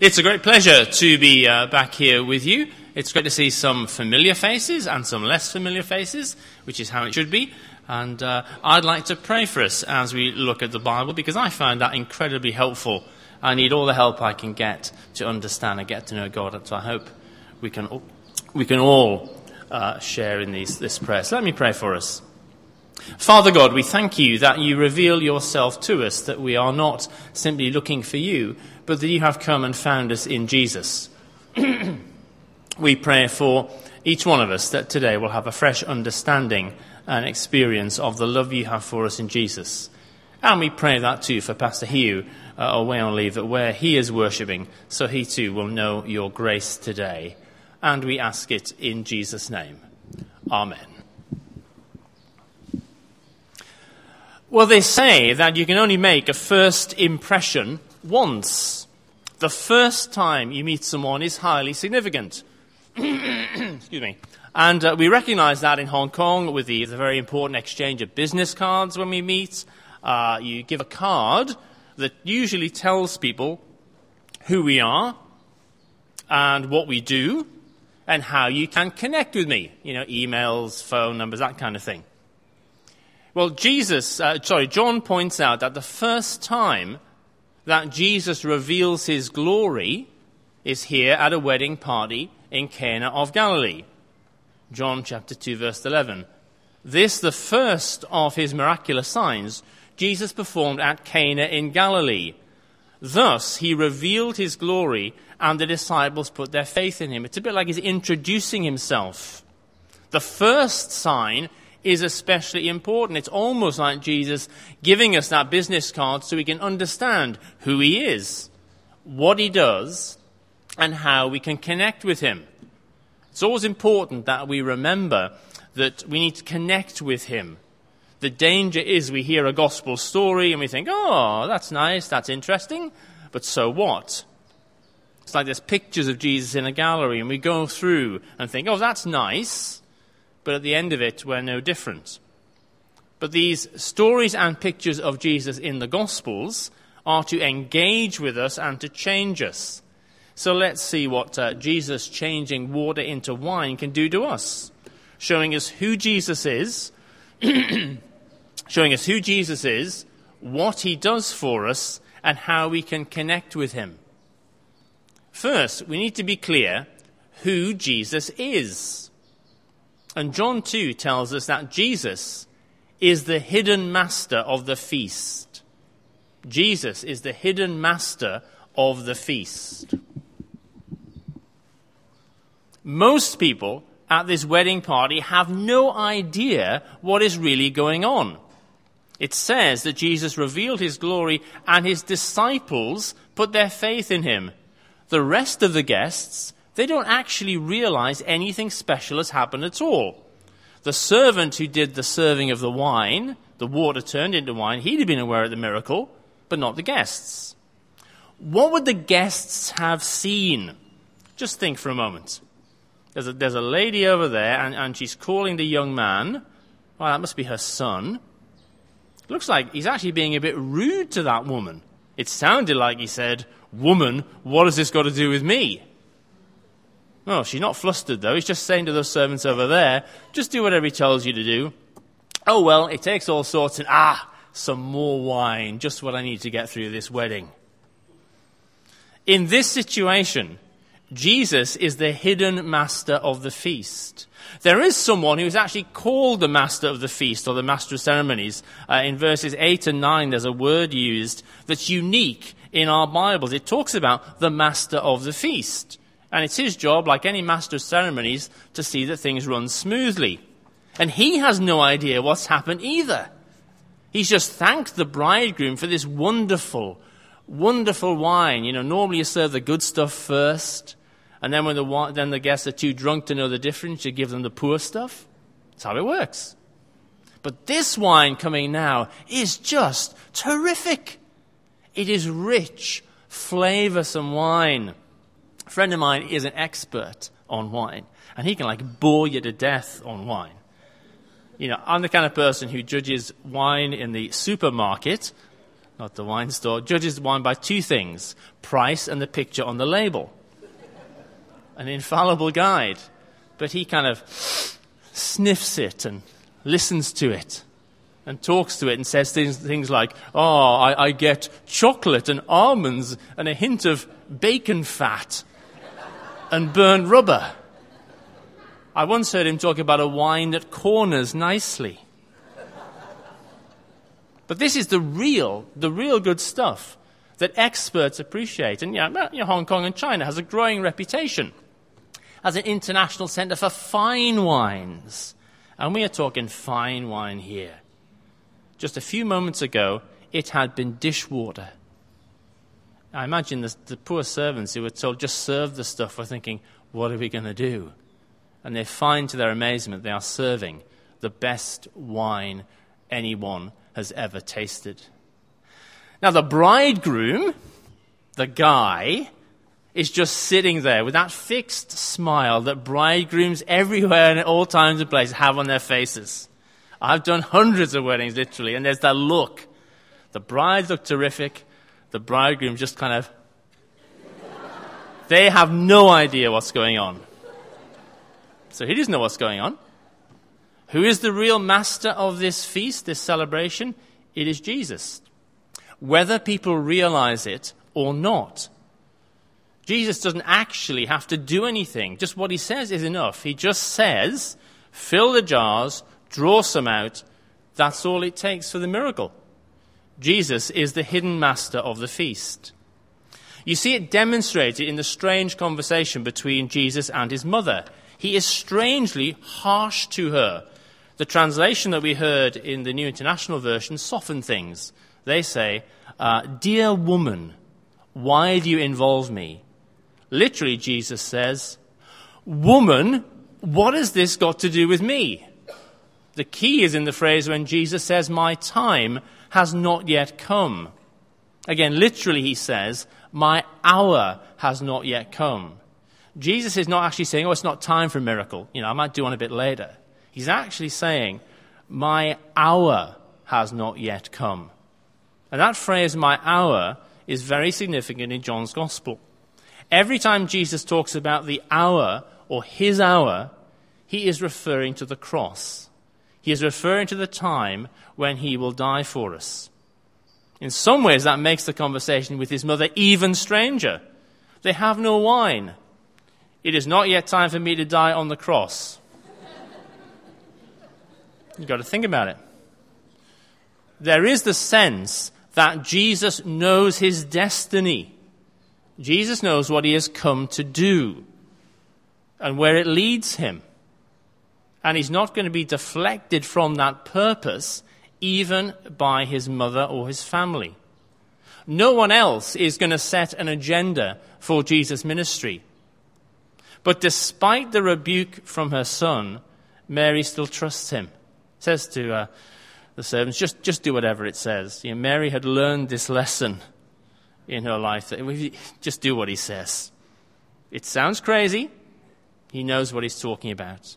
It's a great pleasure to be uh, back here with you. It's great to see some familiar faces and some less familiar faces, which is how it should be. And uh, I'd like to pray for us as we look at the Bible because I find that incredibly helpful. I need all the help I can get to understand and get to know God. So I hope we can all, we can all uh, share in these, this prayer. So let me pray for us. Father God, we thank you that you reveal yourself to us, that we are not simply looking for you, but that you have come and found us in Jesus. we pray for each one of us that today will have a fresh understanding and experience of the love you have for us in Jesus. And we pray that too for Pastor Hugh uh, away on leave, that where he is worshipping, so he too will know your grace today. And we ask it in Jesus' name. Amen. Well, they say that you can only make a first impression once. The first time you meet someone is highly significant. Excuse me. And uh, we recognize that in Hong Kong with the, the, very important exchange of business cards when we meet. Uh, you give a card that usually tells people who we are and what we do and how you can connect with me. You know, emails, phone numbers, that kind of thing. Well, Jesus, uh, sorry, John points out that the first time that Jesus reveals his glory is here at a wedding party in Cana of Galilee. John chapter 2 verse 11. This, the first of his miraculous signs, Jesus performed at Cana in Galilee. Thus, he revealed his glory and the disciples put their faith in him. It's a bit like he's introducing himself. The first sign is especially important. It's almost like Jesus giving us that business card so we can understand who he is, what he does, and how we can connect with him. It's always important that we remember that we need to connect with him. The danger is we hear a gospel story and we think, oh, that's nice, that's interesting, but so what? It's like there's pictures of Jesus in a gallery and we go through and think, oh, that's nice but at the end of it, we're no different. But these stories and pictures of Jesus in the Gospels are to engage with us and to change us. So let's see what uh, Jesus changing water into wine can do to us, showing us who Jesus is, showing us who Jesus is, what he does for us, and how we can connect with him. First, we need to be clear who Jesus is. And John 2 tells us that Jesus is the hidden master of the feast. Jesus is the hidden master of the feast. Most people at this wedding party have no idea what is really going on. It says that Jesus revealed his glory and his disciples put their faith in him. The rest of the guests they don't actually realize anything special has happened at all. The servant who did the serving of the wine, the water turned into wine, he'd have been aware of the miracle, but not the guests. What would the guests have seen? Just think for a moment. There's a, there's a lady over there, and, and she's calling the young man. Well, that must be her son. Looks like he's actually being a bit rude to that woman. It sounded like he said, Woman, what has this got to do with me? Oh, she's not flustered though. He's just saying to those servants over there, just do whatever he tells you to do. Oh well, it takes all sorts and ah, some more wine, just what I need to get through this wedding. In this situation, Jesus is the hidden master of the feast. There is someone who is actually called the master of the feast or the master of ceremonies. Uh, in verses 8 and 9, there's a word used that's unique in our Bibles. It talks about the master of the feast. And it's his job, like any master of ceremonies, to see that things run smoothly. And he has no idea what's happened either. He's just thanked the bridegroom for this wonderful, wonderful wine. You know, normally you serve the good stuff first, and then when the, then the guests are too drunk to know the difference, you give them the poor stuff. That's how it works. But this wine coming now is just terrific. It is rich, flavorsome wine. A friend of mine is an expert on wine, and he can like bore you to death on wine. You know, I'm the kind of person who judges wine in the supermarket, not the wine store, judges wine by two things price and the picture on the label. An infallible guide. But he kind of sniffs it and listens to it and talks to it and says things, things like, Oh, I, I get chocolate and almonds and a hint of bacon fat and burnt rubber. I once heard him talk about a wine that corners nicely. But this is the real, the real good stuff that experts appreciate. And yeah, you know, Hong Kong and China has a growing reputation as an international center for fine wines. And we are talking fine wine here. Just a few moments ago, it had been dishwater. I imagine the, the poor servants who were told just serve the stuff were thinking, what are we going to do? And they find to their amazement they are serving the best wine anyone has ever tasted. Now, the bridegroom, the guy, is just sitting there with that fixed smile that bridegrooms everywhere and at all times and places have on their faces. I've done hundreds of weddings, literally, and there's that look. The brides look terrific. The bridegroom just kind of. they have no idea what's going on. So he doesn't know what's going on. Who is the real master of this feast, this celebration? It is Jesus. Whether people realize it or not. Jesus doesn't actually have to do anything. Just what he says is enough. He just says, fill the jars, draw some out. That's all it takes for the miracle. Jesus is the hidden master of the feast. You see it demonstrated in the strange conversation between Jesus and his mother. He is strangely harsh to her. The translation that we heard in the New International Version softened things. They say, uh, Dear woman, why do you involve me? Literally, Jesus says, Woman, what has this got to do with me? The key is in the phrase when Jesus says, My time has not yet come. Again, literally, he says, My hour has not yet come. Jesus is not actually saying, Oh, it's not time for a miracle. You know, I might do one a bit later. He's actually saying, My hour has not yet come. And that phrase, my hour, is very significant in John's Gospel. Every time Jesus talks about the hour or his hour, he is referring to the cross. He is referring to the time when he will die for us. In some ways, that makes the conversation with his mother even stranger. They have no wine. It is not yet time for me to die on the cross. You've got to think about it. There is the sense that Jesus knows his destiny. Jesus knows what he has come to do and where it leads him. And he's not going to be deflected from that purpose even by his mother or his family. No one else is going to set an agenda for Jesus' ministry. But despite the rebuke from her son, Mary still trusts him. Says to uh, the servants, just, just do whatever it says. You know, Mary had learned this lesson in her life that just do what he says. It sounds crazy. He knows what he's talking about.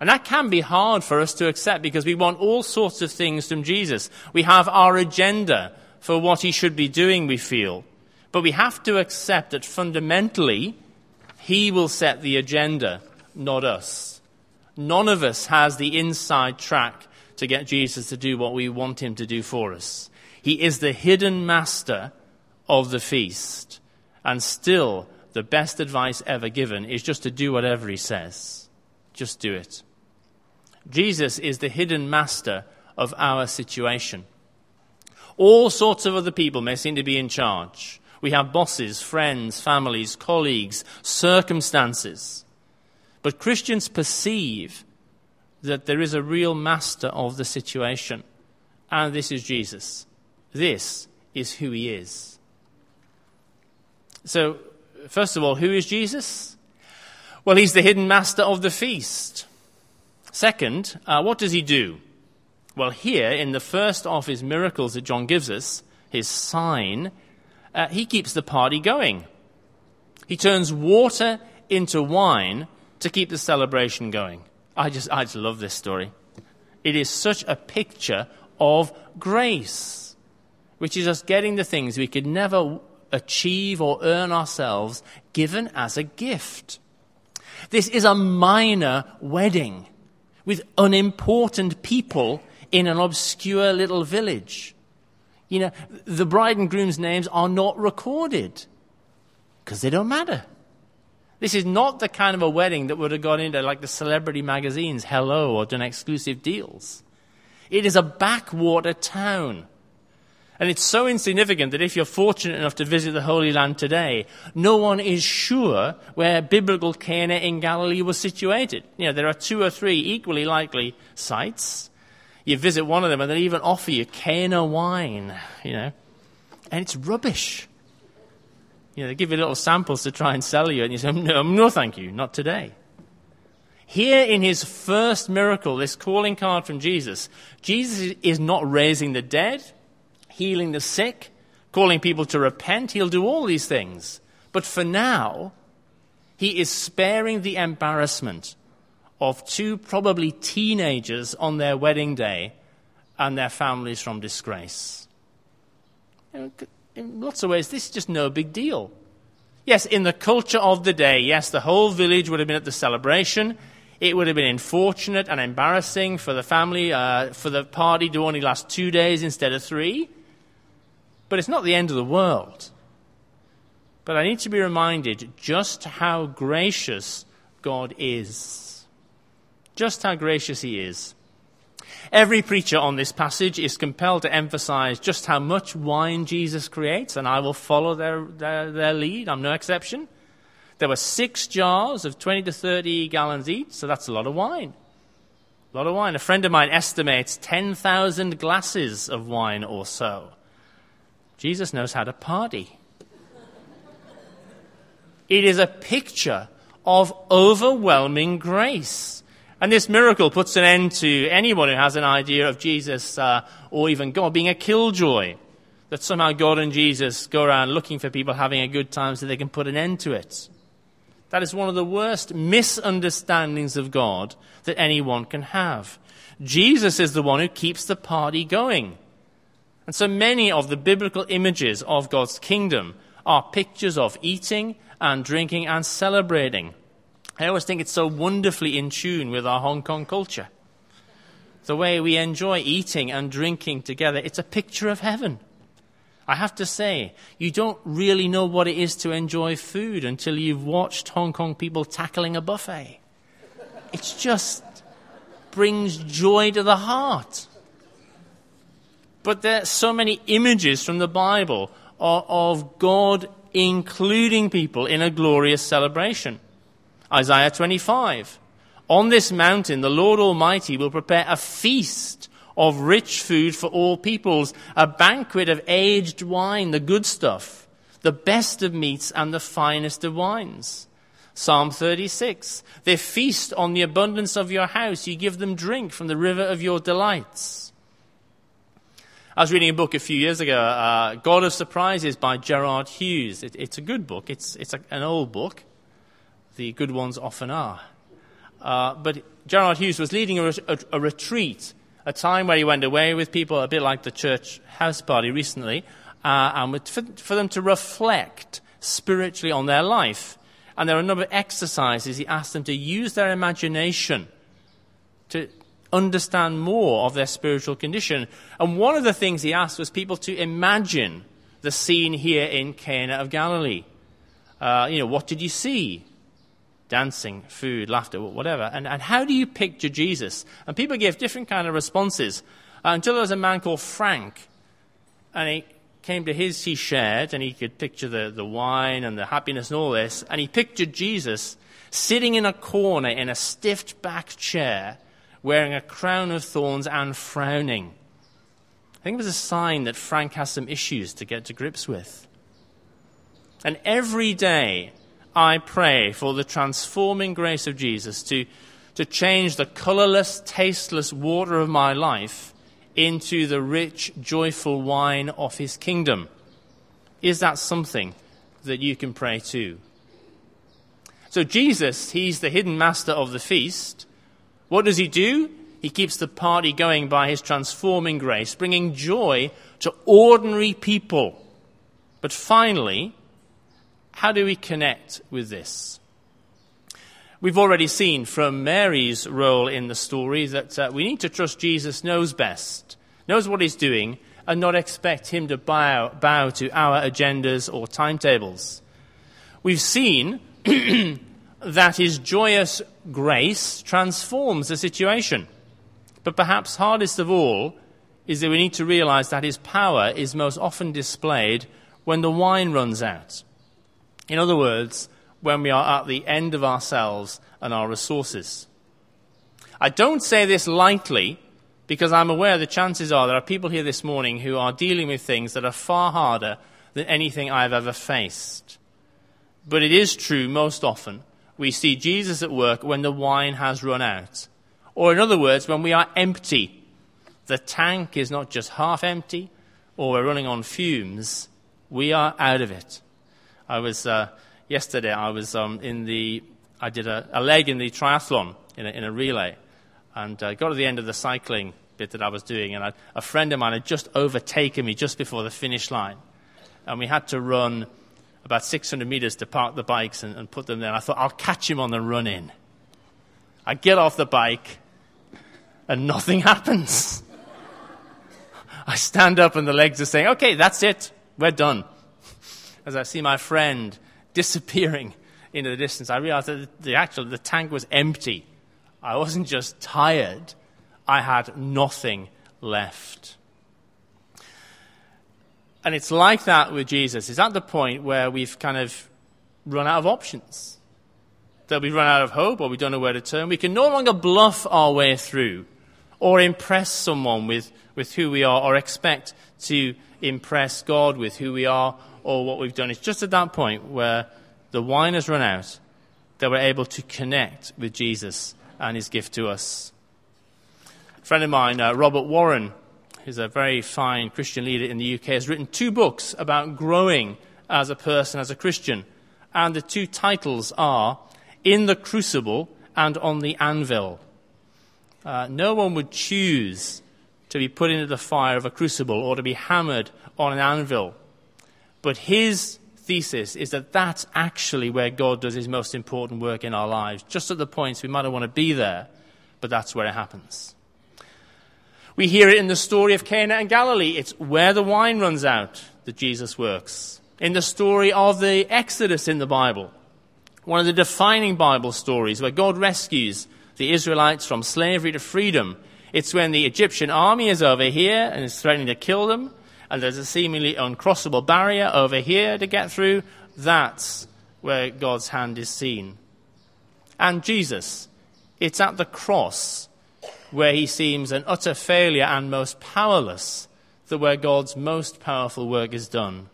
And that can be hard for us to accept because we want all sorts of things from Jesus. We have our agenda for what he should be doing, we feel. But we have to accept that fundamentally, he will set the agenda, not us. None of us has the inside track to get Jesus to do what we want him to do for us. He is the hidden master of the feast. And still, the best advice ever given is just to do whatever he says. Just do it. Jesus is the hidden master of our situation. All sorts of other people may seem to be in charge. We have bosses, friends, families, colleagues, circumstances. But Christians perceive that there is a real master of the situation, and this is Jesus. This is who he is. So, first of all, who is Jesus? Well, he's the hidden master of the feast. Second, uh, what does he do? Well, here in the first of his miracles that John gives us, his sign, uh, he keeps the party going. He turns water into wine to keep the celebration going. I just, I just love this story. It is such a picture of grace. which is us getting the things we could never achieve or earn ourselves given as a gift. This is a minor wedding with unimportant people in an obscure little village. You know, the bride and groom's names are not recorded because they don't matter. This is not the kind of a wedding that would have gone into like the celebrity magazines, Hello, or done exclusive deals. It is a backwater town. And it's so insignificant that if you're fortunate enough to visit the Holy Land today, no one is sure where biblical Cana in Galilee was situated. You know, there are two or three equally likely sites. You visit one of them and they even offer you Cana wine, you know. And it's rubbish. You know, they give you little samples to try and sell you, and you say, no, no, thank you, not today. Here in his first miracle, this calling card from Jesus, Jesus is not raising the dead, healing the sick, calling people to repent. He'll do all these things. But for now, he is sparing the embarrassment of two probably teenagers on their wedding day and their families from disgrace in lots of ways, this is just no big deal. Yes, in the culture of the day, yes, the whole village would have been at the celebration. It would have been unfortunate and embarrassing for the family, uh, for the party to only last two days instead of three. But it's not the end of the world. But I need to be reminded just how gracious God is. Just how gracious He is. Every preacher on this passage is compelled to emphasize just how much wine Jesus creates, and I will follow their, their, their, lead. I'm no exception. There were six jars of 20 to 30 gallons each, so that's a lot of wine. A lot of wine. A friend of mine estimates 10,000 glasses of wine or so. Jesus knows how to party. It is a picture of overwhelming grace. And this miracle puts an end to anyone who has an idea of Jesus uh, or even God being a killjoy. That somehow God and Jesus go around looking for people having a good time so they can put an end to it. That is one of the worst misunderstandings of God that anyone can have. Jesus is the one who keeps the party going. And so many of the biblical images of God's kingdom are pictures of eating and drinking and celebrating. I always think it's so wonderfully in tune with our Hong Kong culture. The way we enjoy eating and drinking together, it's a picture of heaven. I have to say, you don't really know what it is to enjoy food until you've watched Hong Kong people tackling a buffet. It just brings joy to the heart. But there are so many images from the Bible of God including people in a glorious celebration. Isaiah 25. On this mountain, the Lord Almighty will prepare a feast of rich food for all peoples, a banquet of aged wine, the good stuff, the best of meats and the finest of wines. Psalm 36. They feast on the abundance of your house. You give them drink from the river of your delights. I was reading a book a few years ago, uh, God of Surprises by Gerard Hughes. It, it's a good book. It's, it's a, an old book the good ones often are. Uh, but Gerard Hughes was leading a, a, a, retreat, a time where he went away with people, a bit like the church house party recently, uh, and with, for, for, them to reflect spiritually on their life. And there are a number of exercises he asked them to use their imagination to understand more of their spiritual condition. And one of the things he asked was people to imagine the scene here in Cana of Galilee. Uh, you know, what did you see? dancing, food, laughter, whatever. And, and how do you picture Jesus? And people gave different kind of responses uh, until there was a man called Frank. And he came to his, he shared, and he could picture the, the wine and the happiness and all this. And he pictured Jesus sitting in a corner in a stiff back chair, wearing a crown of thorns and frowning. I think it was a sign that Frank has some issues to get to grips with. And every day, I pray for the transforming grace of Jesus to, to change the colorless, tasteless water of my life into the rich, joyful wine of his kingdom. Is that something that you can pray to? So, Jesus, he's the hidden master of the feast. What does he do? He keeps the party going by his transforming grace, bringing joy to ordinary people. But finally, how do we connect with this? We've already seen from Mary's role in the story that uh, we need to trust Jesus knows best, knows what he's doing, and not expect him to bow, bow to our agendas or timetables. We've seen that his joyous grace transforms the situation. But perhaps hardest of all is that we need to realize that his power is most often displayed when the wine runs out. In other words, when we are at the end of ourselves and our resources. I don't say this lightly because I'm aware the chances are there are people here this morning who are dealing with things that are far harder than anything I've ever faced. But it is true most often we see Jesus at work when the wine has run out. Or, in other words, when we are empty. The tank is not just half empty or we're running on fumes, we are out of it. I was uh, yesterday. I was um, in the. I did a, a, leg in the triathlon in a, in a relay, and uh, got to the end of the cycling bit that I was doing, and I, a friend of mine had just overtaken me just before the finish line, and we had to run about 600 meters to park the bikes and, and put them there. I thought I'll catch him on the run in. I get off the bike, and nothing happens. I stand up, and the legs are saying, "Okay, that's it. We're done." As I see my friend disappearing into the distance, I realize that the actual the tank was empty. I wasn't just tired; I had nothing left. And it's like that with Jesus. It's at the point where we've kind of run out of options. That we've run out of hope or we don't know where to turn. We can no longer bluff our way through or impress someone with, with who we are or expect to impress God with who we are or what we've done. It's just at that point where the wine has run out that we're able to connect with Jesus and his gift to us. A friend of mine, uh, Robert Warren, who's a very fine Christian leader in the UK, has written two books about growing as a person, as a Christian. And the two titles are In the Crucible and On the Anvil. Uh, no one would choose to be put into the fire of a crucible or to be hammered on an anvil. But his thesis is that that's actually where God does his most important work in our lives. Just at the points we might not want to be there, but that's where it happens. We hear it in the story of Cana and Galilee. It's where the wine runs out that Jesus works. In the story of the Exodus in the Bible, one of the defining Bible stories where God rescues the Israelites from slavery to freedom. It's when the Egyptian army is over here and is threatening to kill them, and there's a seemingly uncrossable barrier over here to get through. That's where God's hand is seen. And Jesus, it's at the cross where he seems an utter failure and most powerless, that where God's most powerful work is done.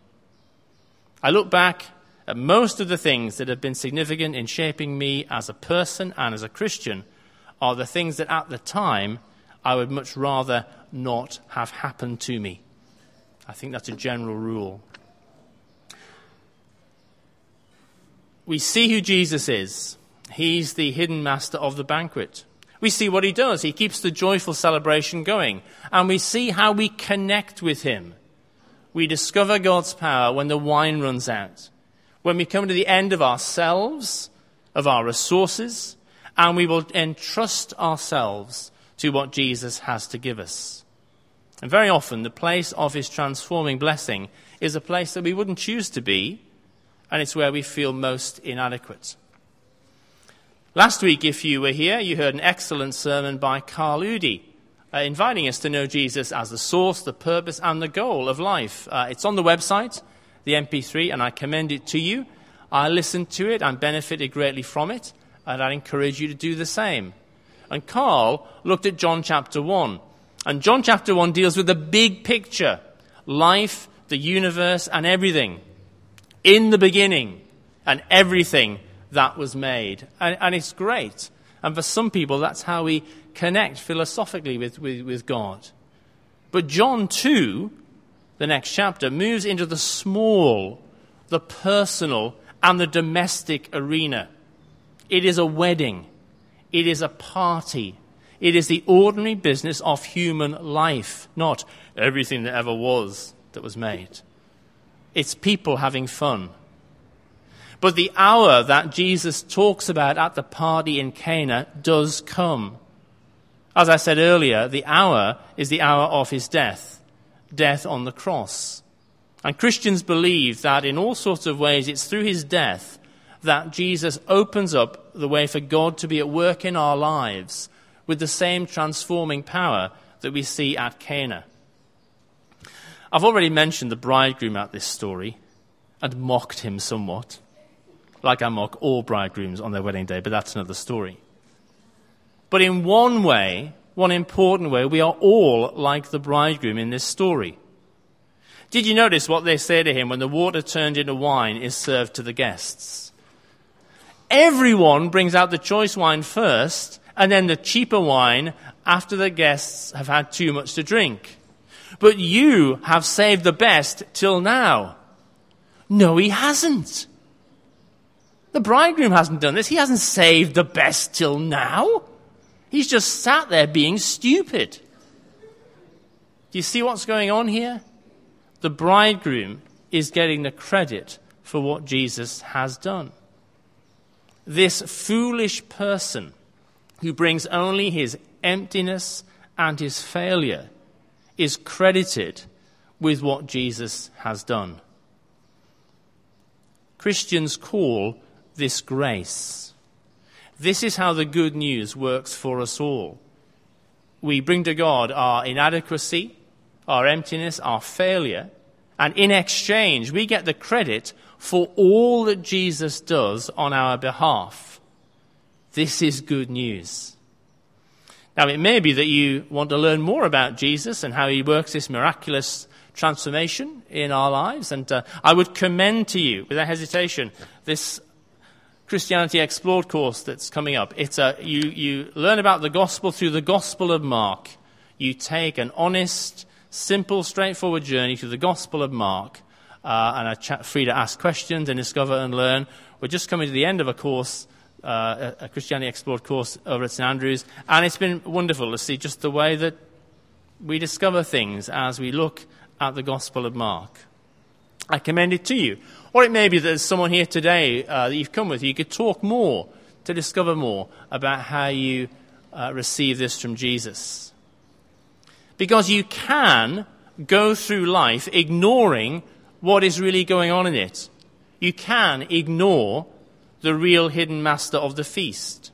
I look back at most of the things that have been significant in shaping me as a person and as a Christian are the things that at the time I would much rather not have happened to me. I think that's a general rule. We see who Jesus is. He's the hidden master of the banquet. We see what he does. He keeps the joyful celebration going. And we see how we connect with him. We discover God's power when the wine runs out, when we come to the end of ourselves, of our resources, and we will entrust ourselves to what Jesus has to give us. And very often, the place of his transforming blessing is a place that we wouldn't choose to be, and it's where we feel most inadequate. Last week, if you were here, you heard an excellent sermon by Carl Udy, uh, inviting us to know Jesus as the source, the purpose, and the goal of life. Uh, it's on the website, the MP3, and I commend it to you. I listened to it and benefited greatly from it, and I encourage you to do the same. And Carl looked at John chapter 1. And John chapter 1 deals with the big picture life, the universe, and everything. In the beginning, and everything that was made. And, and it's great. And for some people, that's how we connect philosophically with, with, with God. But John 2, the next chapter, moves into the small, the personal, and the domestic arena. It is a wedding. It is a party. It is the ordinary business of human life, not everything that ever was that was made. It's people having fun. But the hour that Jesus talks about at the party in Cana does come. As I said earlier, the hour is the hour of his death, death on the cross. And Christians believe that in all sorts of ways it's through his death that Jesus opens up the way for God to be at work in our lives with the same transforming power that we see at Cana. I've already mentioned the bridegroom at this story and mocked him somewhat, like I mock all bridegrooms on their wedding day, but that's another story. But in one way, one important way, we are all like the bridegroom in this story. Did you notice what they say to him when the water turned into wine is served to the guests? Everyone brings out the choice wine first, and then the cheaper wine after the guests have had too much to drink. But you have saved the best till now. No, he hasn't. The bridegroom hasn't done this. He hasn't saved the best till now. He's just sat there being stupid. Do you see what's going on here? The bridegroom is getting the credit for what Jesus has done. This foolish person who brings only his emptiness and his failure is credited with what Jesus has done. Christians call this grace. This is how the good news works for us all. We bring to God our inadequacy, our emptiness, our failure, and in exchange, we get the credit for all that Jesus does on our behalf. This is good news. Now, it may be that you want to learn more about Jesus and how he works this miraculous transformation in our lives. And uh, I would commend to you, without hesitation, this Christianity Explored course that's coming up. It's a, you, you learn about the gospel through the Gospel of Mark. You take an honest, simple, straightforward journey through the Gospel of Mark uh, and are free to ask questions and discover and learn. We're just coming to the end of a course uh, a Christianity Explored course over at St Andrews, and it's been wonderful to see just the way that we discover things as we look at the Gospel of Mark. I commend it to you. Or it may be that there's someone here today uh, that you've come with. You could talk more to discover more about how you uh, receive this from Jesus. Because you can go through life ignoring what is really going on in it. You can ignore the real hidden master of the feast.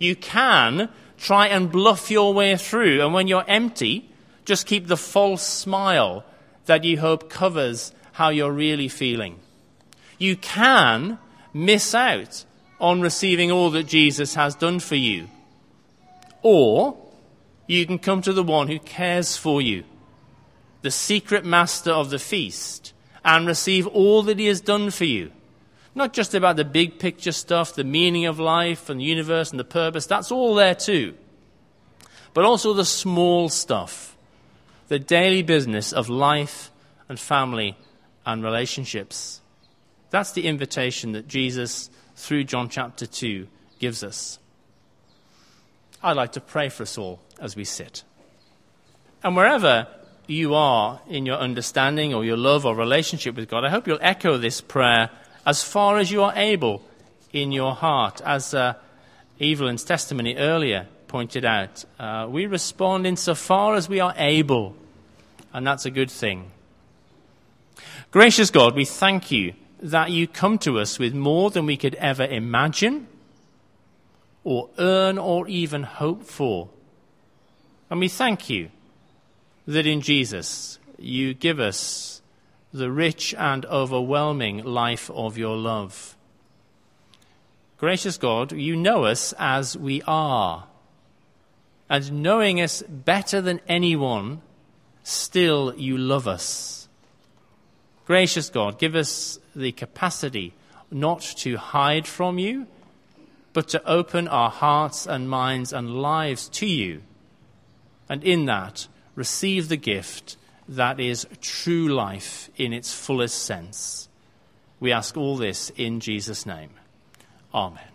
You can try and bluff your way through, and when you're empty, just keep the false smile that you hope covers how you're really feeling. You can miss out on receiving all that Jesus has done for you. Or you can come to the one who cares for you, the secret master of the feast, and receive all that he has done for you. Not just about the big picture stuff, the meaning of life and the universe and the purpose, that's all there too. But also the small stuff, the daily business of life and family and relationships. That's the invitation that Jesus, through John chapter 2, gives us. I'd like to pray for us all as we sit. And wherever you are in your understanding or your love or relationship with God, I hope you'll echo this prayer as far as you are able in your heart. As uh, Evelyn's testimony earlier pointed out, uh, we respond in so far as we are able, and that's a good thing. Gracious God, we thank you that you come to us with more than we could ever imagine or earn or even hope for. And we thank you that in Jesus you give us the rich and overwhelming life of your love. Gracious God, you know us as we are. And knowing us better than anyone, still you love us. Gracious God, give us the capacity not to hide from you, but to open our hearts and minds and lives to you. And in that, receive the gift that is true life in its fullest sense. We ask all this in Jesus' name. Amen.